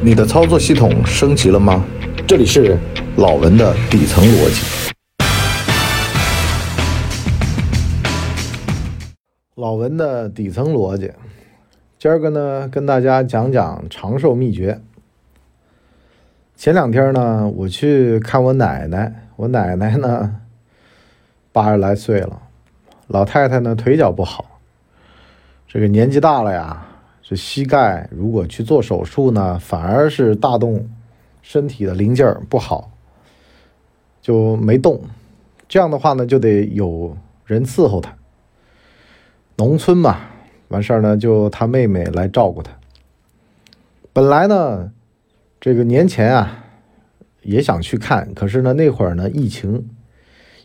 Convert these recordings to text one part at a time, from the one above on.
你的操作系统升级了吗？这里是老文的底层逻辑。老文的底层逻辑，今儿个呢，跟大家讲讲长寿秘诀。前两天呢，我去看我奶奶，我奶奶呢八十来岁了，老太太呢腿脚不好，这个年纪大了呀。这膝盖如果去做手术呢，反而是大动身体的零件不好，就没动。这样的话呢，就得有人伺候他。农村嘛，完事儿呢，就他妹妹来照顾他。本来呢，这个年前啊，也想去看，可是呢，那会儿呢，疫情，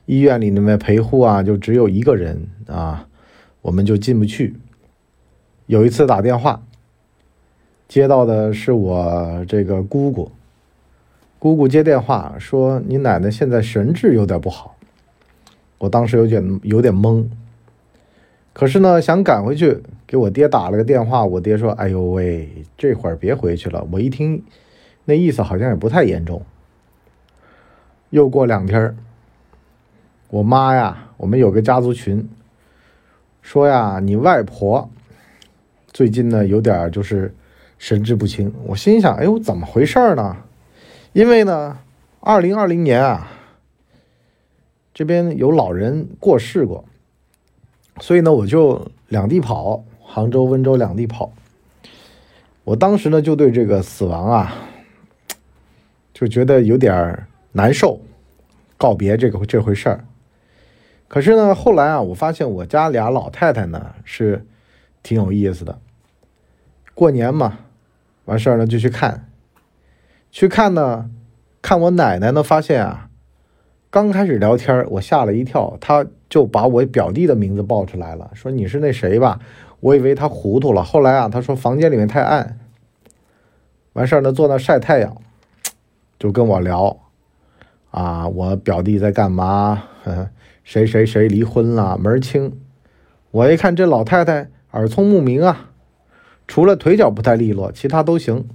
医院里那边陪护啊，就只有一个人啊，我们就进不去。有一次打电话，接到的是我这个姑姑。姑姑接电话说：“你奶奶现在神志有点不好。”我当时有点有点懵。可是呢，想赶回去，给我爹打了个电话。我爹说：“哎呦喂，这会儿别回去了。”我一听，那意思好像也不太严重。又过两天，我妈呀，我们有个家族群，说呀，你外婆。最近呢，有点就是神志不清。我心想，哎呦，怎么回事呢？因为呢，二零二零年啊，这边有老人过世过，所以呢，我就两地跑，杭州、温州两地跑。我当时呢，就对这个死亡啊，就觉得有点难受，告别这个这回事儿。可是呢，后来啊，我发现我家俩老太太呢是。挺有意思的，过年嘛，完事儿呢就去看，去看呢，看我奶奶呢，发现啊，刚开始聊天我吓了一跳，他就把我表弟的名字报出来了，说你是那谁吧？我以为他糊涂了。后来啊，他说房间里面太暗，完事儿呢坐那晒太阳，就跟我聊，啊，我表弟在干嘛？谁谁谁离婚了，门儿清。我一看这老太太。耳聪目明啊，除了腿脚不太利落，其他都行。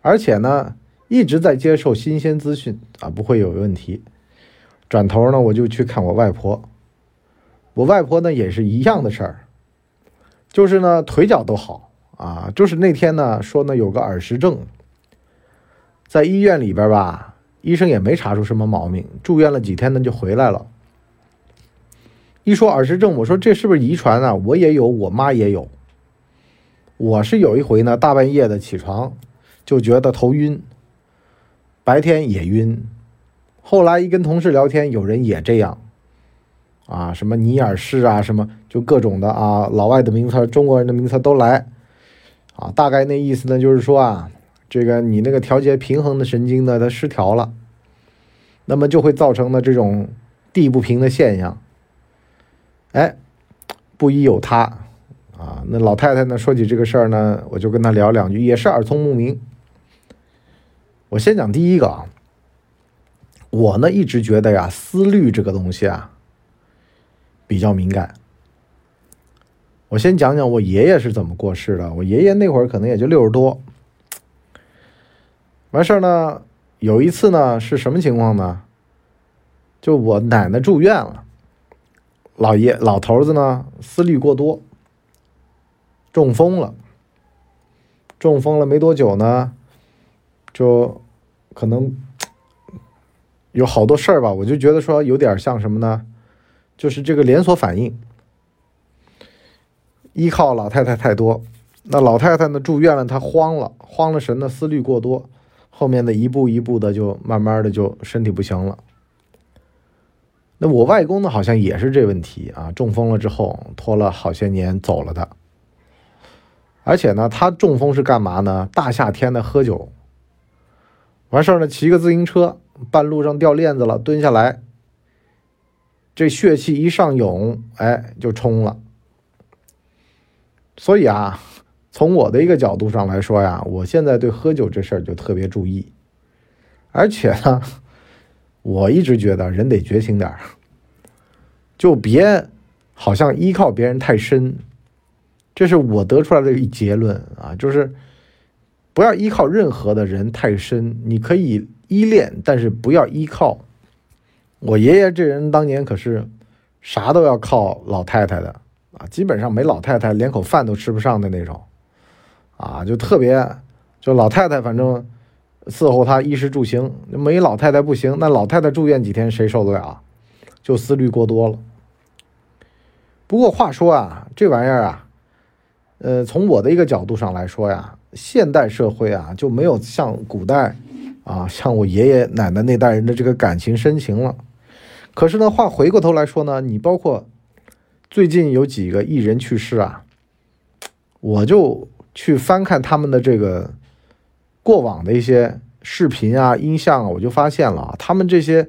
而且呢，一直在接受新鲜资讯啊，不会有问题。转头呢，我就去看我外婆。我外婆呢，也是一样的事儿，就是呢，腿脚都好啊。就是那天呢，说呢有个耳石症，在医院里边吧，医生也没查出什么毛病，住院了几天呢，就回来了。一说耳石症，我说这是不是遗传啊？我也有，我妈也有。我是有一回呢，大半夜的起床就觉得头晕，白天也晕。后来一跟同事聊天，有人也这样，啊，什么尼尔氏啊，什么就各种的啊，老外的名词、中国人的名词都来，啊，大概那意思呢，就是说啊，这个你那个调节平衡的神经呢，它失调了，那么就会造成的这种地不平的现象。哎，不一有他啊！那老太太呢？说起这个事儿呢，我就跟她聊两句，也是耳聪目明。我先讲第一个啊，我呢一直觉得呀，思虑这个东西啊比较敏感。我先讲讲我爷爷是怎么过世的。我爷爷那会儿可能也就六十多，完事儿呢，有一次呢是什么情况呢？就我奶奶住院了。老爷老头子呢，思虑过多，中风了。中风了没多久呢，就可能有好多事儿吧。我就觉得说有点像什么呢？就是这个连锁反应，依靠老太太太多。那老太太呢住院了，她慌了，慌了神呢，思虑过多，后面的一步一步的就慢慢的就身体不行了。那我外公呢，好像也是这问题啊，中风了之后拖了好些年走了的。而且呢，他中风是干嘛呢？大夏天的喝酒，完事儿呢，骑个自行车，半路上掉链子了，蹲下来，这血气一上涌，哎，就冲了。所以啊，从我的一个角度上来说呀，我现在对喝酒这事儿就特别注意，而且呢。我一直觉得人得绝情点儿，就别好像依靠别人太深，这是我得出来的一结论啊。就是不要依靠任何的人太深，你可以依恋，但是不要依靠。我爷爷这人当年可是啥都要靠老太太的啊，基本上没老太太连口饭都吃不上的那种啊，就特别就老太太反正伺候他衣食住行，没老太太不行。那老太太住院几天谁受得了？就思虑过多了。不过话说啊，这玩意儿啊，呃，从我的一个角度上来说呀。现代社会啊，就没有像古代啊，像我爷爷奶奶那代人的这个感情深情了。可是呢，话回过头来说呢，你包括最近有几个艺人去世啊，我就去翻看他们的这个过往的一些视频啊、音像啊，我就发现了啊，他们这些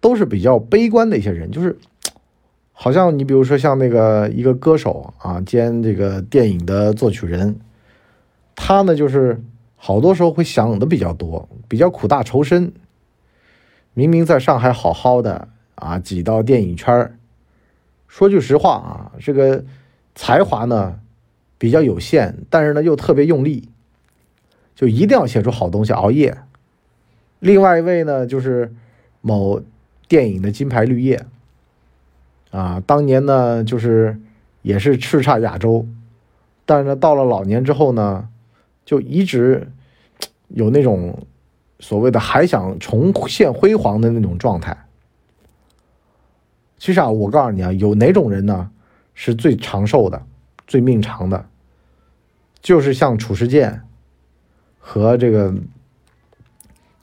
都是比较悲观的一些人，就是好像你比如说像那个一个歌手啊，兼这个电影的作曲人。他呢，就是好多时候会想的比较多，比较苦大仇深。明明在上海好好的啊，挤到电影圈儿。说句实话啊，这个才华呢比较有限，但是呢又特别用力，就一定要写出好东西，熬夜。另外一位呢，就是某电影的金牌绿叶啊，当年呢就是也是叱咤亚洲，但是呢到了老年之后呢。就一直有那种所谓的还想重现辉煌的那种状态。其实啊，我告诉你啊，有哪种人呢是最长寿的、最命长的？就是像褚时健和这个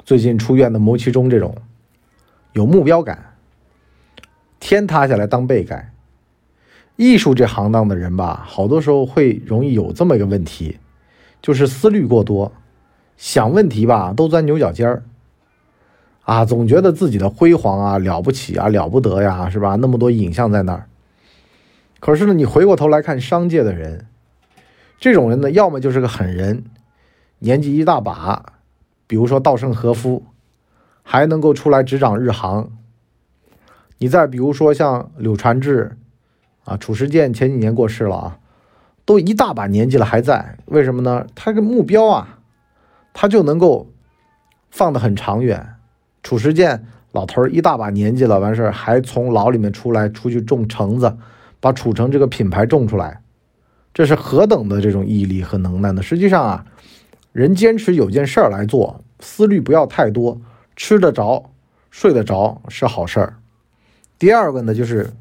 最近出院的牟其中这种有目标感，天塌下来当被盖。艺术这行当的人吧，好多时候会容易有这么一个问题。就是思虑过多，想问题吧都钻牛角尖儿，啊，总觉得自己的辉煌啊了不起啊了不得呀，是吧？那么多影像在那儿。可是呢，你回过头来看商界的人，这种人呢，要么就是个狠人，年纪一大把，比如说稻盛和夫，还能够出来执掌日航。你再比如说像柳传志，啊，褚时健前几年过世了啊。都一大把年纪了还在，为什么呢？他个目标啊，他就能够放得很长远。褚时健老头儿一大把年纪了，完事儿还从牢里面出来，出去种橙子，把褚橙这个品牌种出来，这是何等的这种毅力和能耐呢？实际上啊，人坚持有件事儿来做，思虑不要太多，吃得着、睡得着是好事儿。第二个呢，就是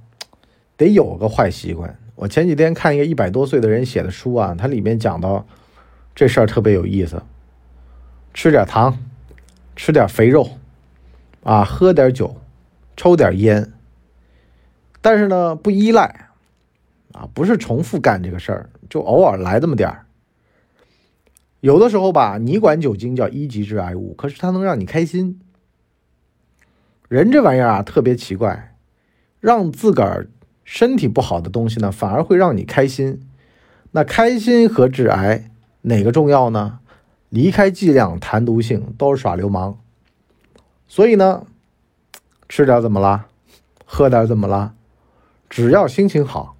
得有个坏习惯。我前几天看一个一百多岁的人写的书啊，它里面讲到这事儿特别有意思：吃点糖，吃点肥肉，啊，喝点酒，抽点烟。但是呢，不依赖，啊，不是重复干这个事儿，就偶尔来这么点儿。有的时候吧，你管酒精叫一级致癌物，可是它能让你开心。人这玩意儿啊，特别奇怪，让自个儿。身体不好的东西呢，反而会让你开心。那开心和致癌哪个重要呢？离开剂量谈毒性都是耍流氓。所以呢，吃点怎么啦？喝点怎么啦？只要心情好，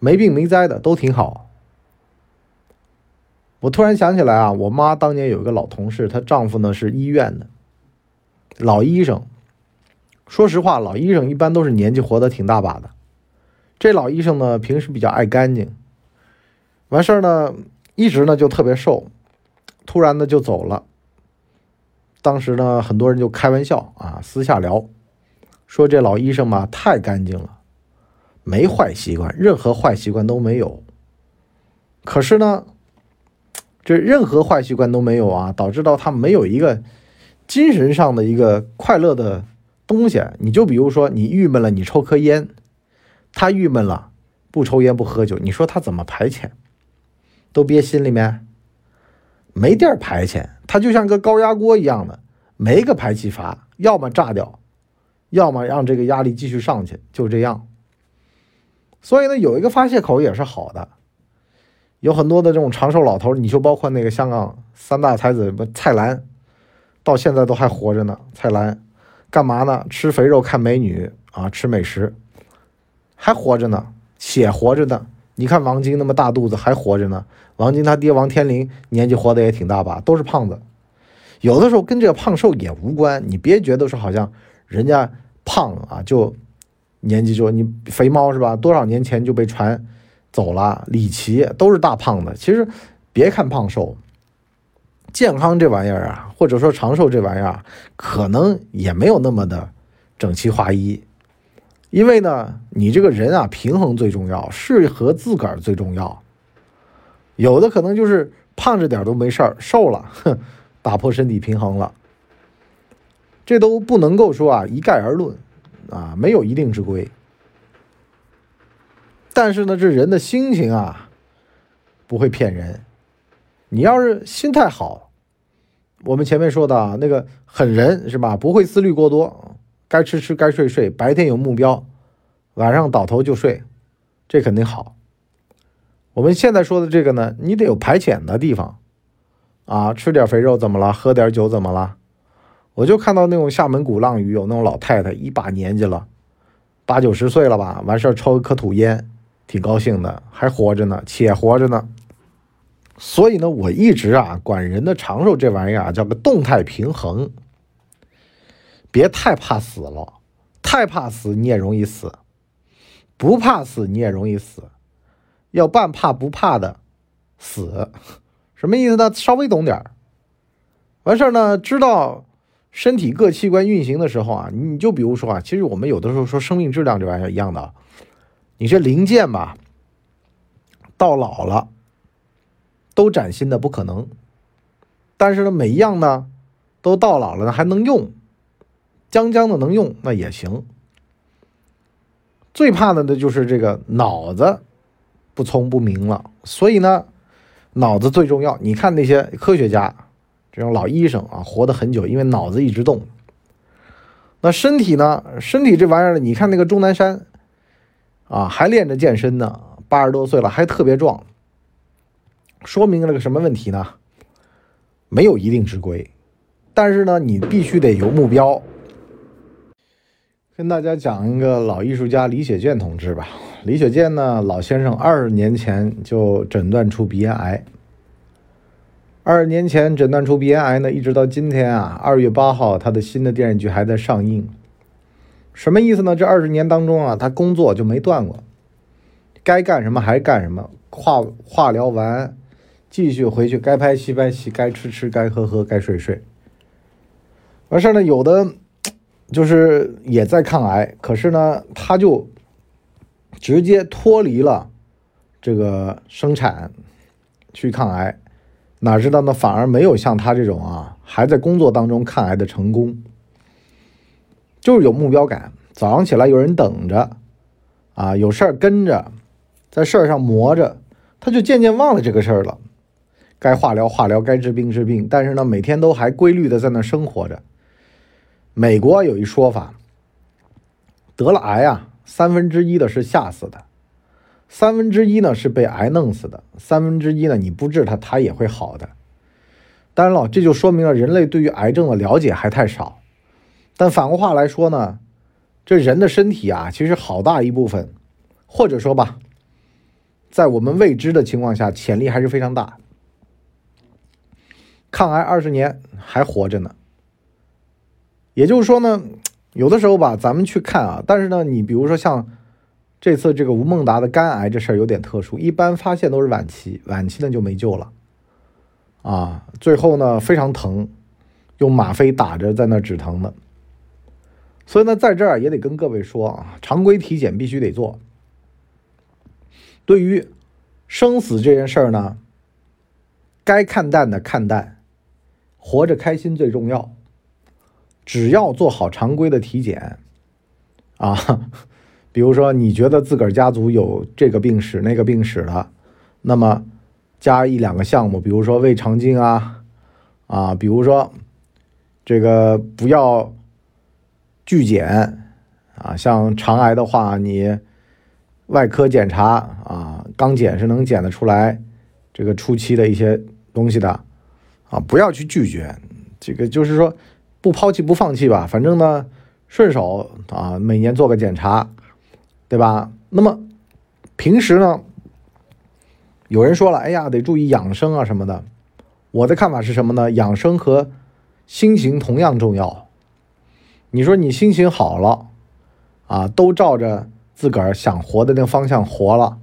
没病没灾的都挺好。我突然想起来啊，我妈当年有一个老同事，她丈夫呢是医院的老医生。说实话，老医生一般都是年纪活得挺大把的。这老医生呢，平时比较爱干净，完事儿呢，一直呢就特别瘦，突然呢就走了。当时呢，很多人就开玩笑啊，私下聊，说这老医生嘛太干净了，没坏习惯，任何坏习惯都没有。可是呢，这任何坏习惯都没有啊，导致到他没有一个精神上的一个快乐的。东西，你就比如说，你郁闷了，你抽颗烟；他郁闷了，不抽烟不喝酒。你说他怎么排遣？都憋心里面，没地儿排遣。他就像个高压锅一样的，没个排气阀，要么炸掉，要么让这个压力继续上去，就这样。所以呢，有一个发泄口也是好的。有很多的这种长寿老头，你就包括那个香港三大才子不蔡澜，到现在都还活着呢。蔡澜。干嘛呢？吃肥肉，看美女啊，吃美食，还活着呢，且活着呢，你看王晶那么大肚子还活着呢，王晶他爹王天林年纪活得也挺大吧，都是胖子。有的时候跟这个胖瘦也无关，你别觉得说好像人家胖啊就年纪就你肥猫是吧？多少年前就被传走了，李琦都是大胖子。其实别看胖瘦，健康这玩意儿啊，或者说长寿这玩意儿，可能也没有那么的整齐划一。因为呢，你这个人啊，平衡最重要，适合自个儿最重要。有的可能就是胖着点都没事儿，瘦了，哼，打破身体平衡了。这都不能够说啊，一概而论，啊，没有一定之规。但是呢，这人的心情啊，不会骗人。你要是心态好，我们前面说的啊，那个狠人是吧？不会思虑过多。该吃吃，该睡睡，白天有目标，晚上倒头就睡，这肯定好。我们现在说的这个呢，你得有排遣的地方啊，吃点肥肉怎么了？喝点酒怎么了？我就看到那种厦门鼓浪屿有那种老太太，一把年纪了，八九十岁了吧，完事儿抽一颗土烟，挺高兴的，还活着呢，且活着呢。所以呢，我一直啊管人的长寿这玩意儿啊叫个动态平衡。别太怕死了，太怕死你也容易死，不怕死你也容易死，要半怕不怕的死，什么意思呢？稍微懂点儿，完事儿呢，知道身体各器官运行的时候啊，你就比如说啊，其实我们有的时候说生命质量这玩意儿一样的，你这零件吧，到老了都崭新的不可能，但是呢，每一样呢都到老了呢还能用。将将的能用那也行，最怕的呢就是这个脑子不聪不明了。所以呢，脑子最重要。你看那些科学家，这种老医生啊，活得很久，因为脑子一直动。那身体呢？身体这玩意儿呢？你看那个钟南山啊，还练着健身呢，八十多岁了还特别壮，说明了个什么问题呢？没有一定之规，但是呢，你必须得有目标。跟大家讲一个老艺术家李雪健同志吧。李雪健呢，老先生二十年前就诊断出鼻咽癌。二十年前诊断出鼻咽癌呢，一直到今天啊，二月八号他的新的电视剧还在上映。什么意思呢？这二十年当中啊，他工作就没断过，该干什么还干什么。化化疗完，继续回去，该拍戏拍戏，该吃吃，该喝喝，该睡睡。完事儿呢，有的。就是也在抗癌，可是呢，他就直接脱离了这个生产去抗癌，哪知道呢，反而没有像他这种啊，还在工作当中抗癌的成功。就是有目标感，早上起来有人等着，啊，有事儿跟着，在事儿上磨着，他就渐渐忘了这个事儿了。该化疗化疗，该治病治病，但是呢，每天都还规律的在那生活着。美国有一说法，得了癌啊，三分之一的是吓死的，三分之一呢是被癌弄死的，三分之一呢你不治它，它也会好的。当然了，这就说明了人类对于癌症的了解还太少。但反过话来说呢，这人的身体啊，其实好大一部分，或者说吧，在我们未知的情况下，潜力还是非常大。抗癌二十年还活着呢。也就是说呢，有的时候吧，咱们去看啊，但是呢，你比如说像这次这个吴孟达的肝癌这事儿有点特殊，一般发现都是晚期，晚期呢就没救了，啊，最后呢非常疼，用吗啡打着在那止疼的。所以呢，在这儿也得跟各位说啊，常规体检必须得做。对于生死这件事儿呢，该看淡的看淡，活着开心最重要。只要做好常规的体检，啊，比如说你觉得自个儿家族有这个病史、那个病史的，那么加一两个项目，比如说胃肠镜啊，啊，比如说这个不要拒检啊，像肠癌的话，你外科检查啊，肛检是能检得出来这个初期的一些东西的，啊，不要去拒绝，这个就是说。不抛弃不放弃吧，反正呢，顺手啊，每年做个检查，对吧？那么平时呢，有人说了，哎呀，得注意养生啊什么的。我的看法是什么呢？养生和心情同样重要。你说你心情好了，啊，都照着自个儿想活的那方向活了，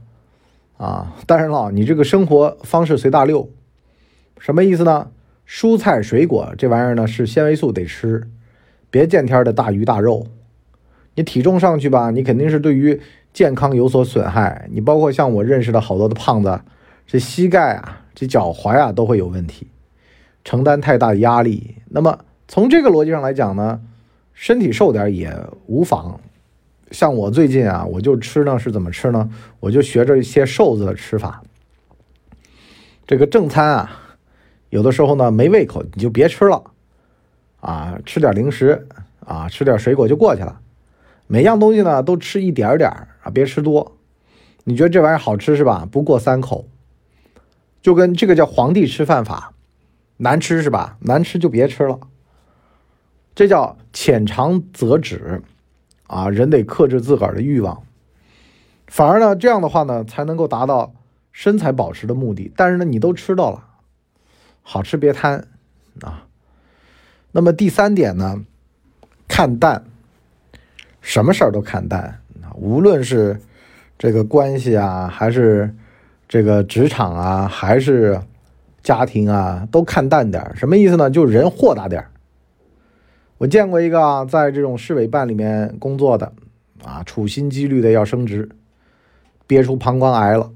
啊，当然了，你这个生活方式随大溜，什么意思呢？蔬菜水果这玩意儿呢是纤维素得吃，别见天的大鱼大肉。你体重上去吧，你肯定是对于健康有所损害。你包括像我认识的好多的胖子，这膝盖啊，这脚踝啊都会有问题，承担太大压力。那么从这个逻辑上来讲呢？身体瘦点也无妨，像我最近啊，我就吃呢是怎么吃呢？我就学着一些瘦子的吃法。这个正餐啊，有的时候呢没胃口你就别吃了，啊，吃点零食啊，吃点水果就过去了。每样东西呢都吃一点点啊，别吃多。你觉得这玩意儿好吃是吧？不过三口，就跟这个叫皇帝吃饭法，难吃是吧？难吃就别吃了。这叫浅尝辄止，啊，人得克制自个儿的欲望，反而呢，这样的话呢，才能够达到身材保持的目的。但是呢，你都吃到了，好吃别贪啊。那么第三点呢，看淡，什么事儿都看淡啊，无论是这个关系啊，还是这个职场啊，还是家庭啊，都看淡点什么意思呢？就人豁达点我见过一个啊，在这种市委办里面工作的，啊，处心积虑的要升职，憋出膀胱癌了。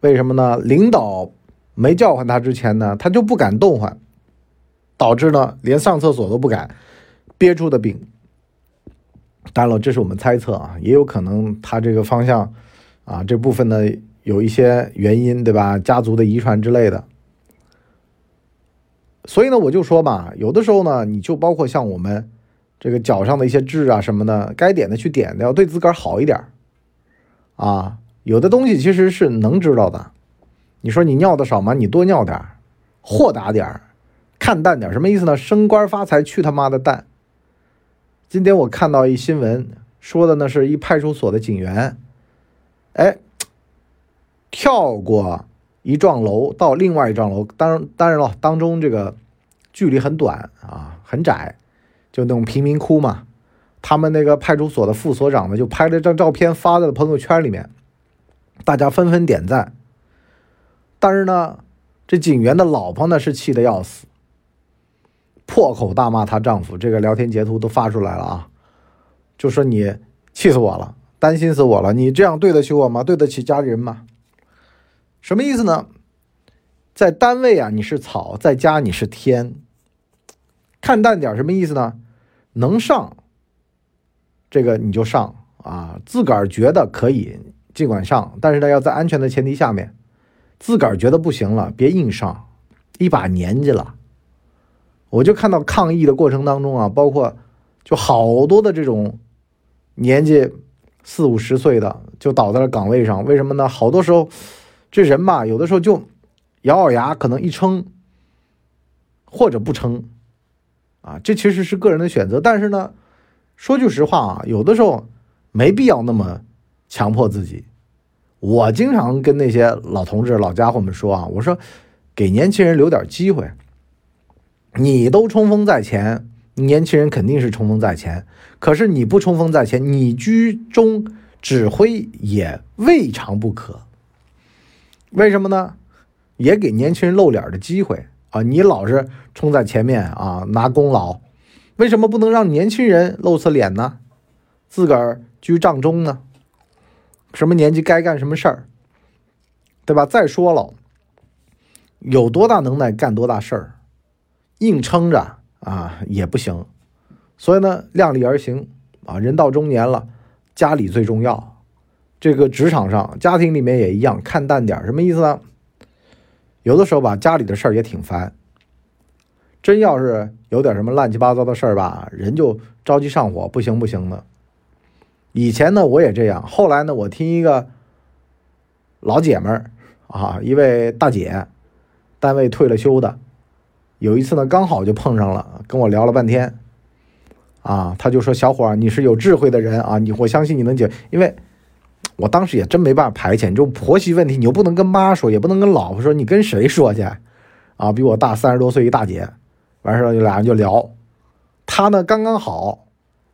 为什么呢？领导没叫唤他之前呢，他就不敢动唤，导致呢连上厕所都不敢，憋出的病。当然了，这是我们猜测啊，也有可能他这个方向，啊这部分呢有一些原因，对吧？家族的遗传之类的。所以呢，我就说嘛，有的时候呢，你就包括像我们这个脚上的一些痣啊什么的，该点的去点掉，对自个儿好一点啊。有的东西其实是能知道的。你说你尿的少吗？你多尿点儿豁达点儿看淡点儿什么意思呢？升官发财去他妈的蛋！今天我看到一新闻，说的呢是一派出所的警员，哎，跳过。一幢楼到另外一幢楼，当然当然了，当中这个距离很短啊，很窄，就那种贫民窟嘛。他们那个派出所的副所长呢，就拍了张照片发在了朋友圈里面，大家纷纷点赞。但是呢，这警员的老婆呢是气得要死，破口大骂她丈夫，这个聊天截图都发出来了啊，就说你气死我了，担心死我了，你这样对得起我吗？对得起家里人吗？什么意思呢？在单位啊，你是草；在家你是天。看淡点什么意思呢？能上，这个你就上啊，自个儿觉得可以，尽管上，但是呢，要在安全的前提下面。自个儿觉得不行了，别硬上，一把年纪了。我就看到抗疫的过程当中啊，包括就好多的这种年纪四五十岁的就倒在了岗位上，为什么呢？好多时候。这人吧，有的时候就咬咬牙，可能一撑，或者不撑，啊，这其实是个人的选择。但是呢，说句实话啊，有的时候没必要那么强迫自己。我经常跟那些老同志、老家伙们说啊，我说给年轻人留点机会。你都冲锋在前，年轻人肯定是冲锋在前。可是你不冲锋在前，你居中指挥也未尝不可。为什么呢？也给年轻人露脸的机会啊！你老是冲在前面啊，拿功劳，为什么不能让年轻人露次脸呢？自个儿居帐中呢？什么年纪该干什么事儿，对吧？再说了，有多大能耐干多大事儿，硬撑着啊也不行。所以呢，量力而行啊！人到中年了，家里最重要。这个职场上、家庭里面也一样，看淡点什么意思呢？有的时候吧，家里的事儿也挺烦。真要是有点什么乱七八糟的事儿吧，人就着急上火，不行不行的。以前呢，我也这样。后来呢，我听一个老姐们儿啊，一位大姐，单位退了休的，有一次呢，刚好就碰上了，跟我聊了半天。啊，他就说：“小伙儿，你是有智慧的人啊，你我相信你能解，因为。”我当时也真没办法排遣，就婆媳问题，你又不能跟妈说，也不能跟老婆说，你跟谁说去？啊，比我大三十多岁一大姐，完事儿就俩人就聊，她呢刚刚好，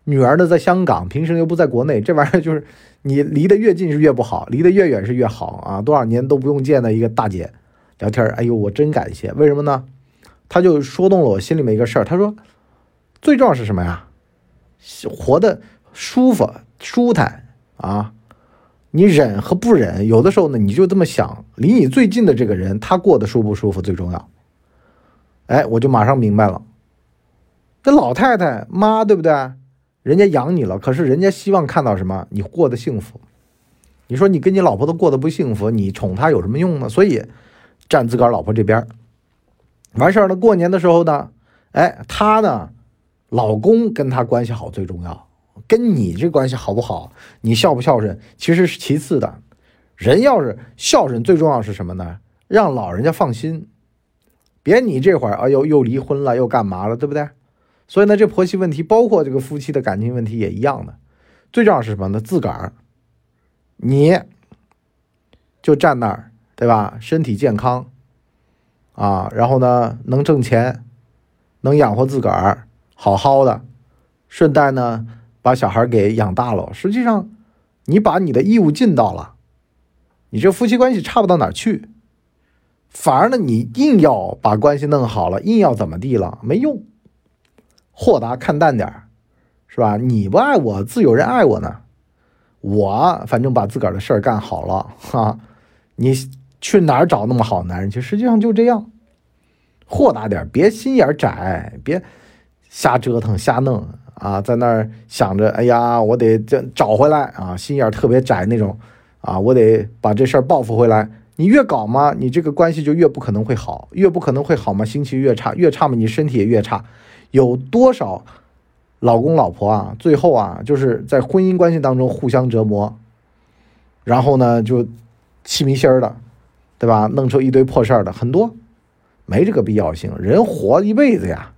女儿呢在香港，平时又不在国内，这玩意儿就是你离得越近是越不好，离得越远是越好啊！多少年都不用见的一个大姐聊天，哎呦，我真感谢，为什么呢？她就说动了我心里面一个事儿，她说最重要是什么呀？活得舒服舒坦啊！你忍和不忍，有的时候呢，你就这么想，离你最近的这个人，他过得舒不舒服最重要。哎，我就马上明白了。这老太太妈，对不对？人家养你了，可是人家希望看到什么？你过得幸福。你说你跟你老婆都过得不幸福，你宠她有什么用呢？所以站自个儿老婆这边。完事儿了，过年的时候呢，哎，她呢，老公跟她关系好最重要。跟你这关系好不好？你孝不孝顺，其实是其次的。人要是孝顺，最重要是什么呢？让老人家放心，别你这会儿啊又又离婚了，又干嘛了，对不对？所以呢，这婆媳问题，包括这个夫妻的感情问题也一样的。最重要是什么呢？自个儿，你就站那儿，对吧？身体健康啊，然后呢，能挣钱，能养活自个儿，好好的，顺带呢。把小孩给养大了，实际上，你把你的义务尽到了，你这夫妻关系差不到哪儿去。反而呢，你硬要把关系弄好了，硬要怎么地了，没用。豁达看淡点儿，是吧？你不爱我，自有人爱我呢。我反正把自个儿的事儿干好了，哈。你去哪儿找那么好男人去？实际上就这样，豁达点别心眼窄，别瞎折腾瞎弄。啊，在那儿想着，哎呀，我得这找回来啊，心眼特别窄那种，啊，我得把这事儿报复回来。你越搞嘛，你这个关系就越不可能会好，越不可能会好嘛，心情越差，越差嘛，你身体也越差。有多少老公老婆啊，最后啊，就是在婚姻关系当中互相折磨，然后呢，就气迷心儿的，对吧？弄出一堆破事儿的很多，没这个必要性。人活一辈子呀。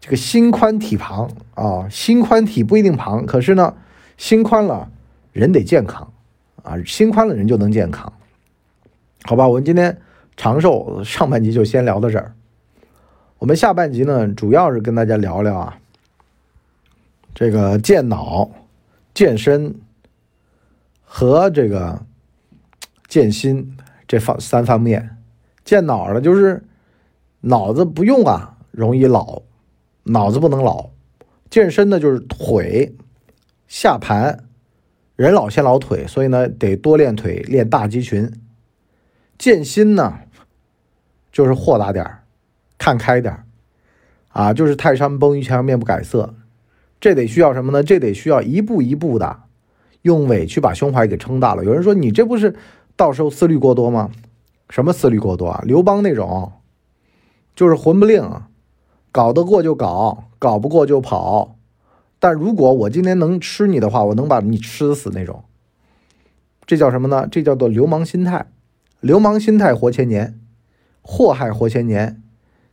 这个心宽体胖啊，心宽体不一定胖，可是呢，心宽了人得健康啊，心宽了人就能健康，好吧？我们今天长寿上半集就先聊到这儿，我们下半集呢，主要是跟大家聊聊啊，这个健脑、健身和这个健心这方三方面。健脑呢，就是脑子不用啊，容易老。脑子不能老，健身呢就是腿、下盘，人老先老腿，所以呢得多练腿，练大肌群。健心呢，就是豁达点儿，看开点儿，啊，就是泰山崩于前面不改色，这得需要什么呢？这得需要一步一步的，用委屈把胸怀给撑大了。有人说你这不是到时候思虑过多吗？什么思虑过多啊？刘邦那种，就是混不吝。搞得过就搞，搞不过就跑。但如果我今天能吃你的话，我能把你吃死那种。这叫什么呢？这叫做流氓心态。流氓心态活千年，祸害活千年。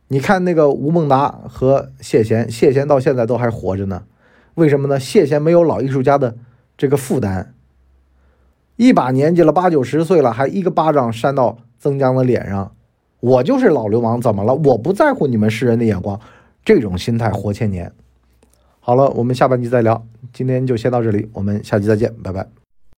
你看那个吴孟达和谢贤，谢贤到现在都还活着呢。为什么呢？谢贤没有老艺术家的这个负担，一把年纪了，八九十岁了，还一个巴掌扇到曾江的脸上。我就是老流氓，怎么了？我不在乎你们世人的眼光，这种心态活千年。好了，我们下半集再聊，今天就先到这里，我们下期再见，拜拜。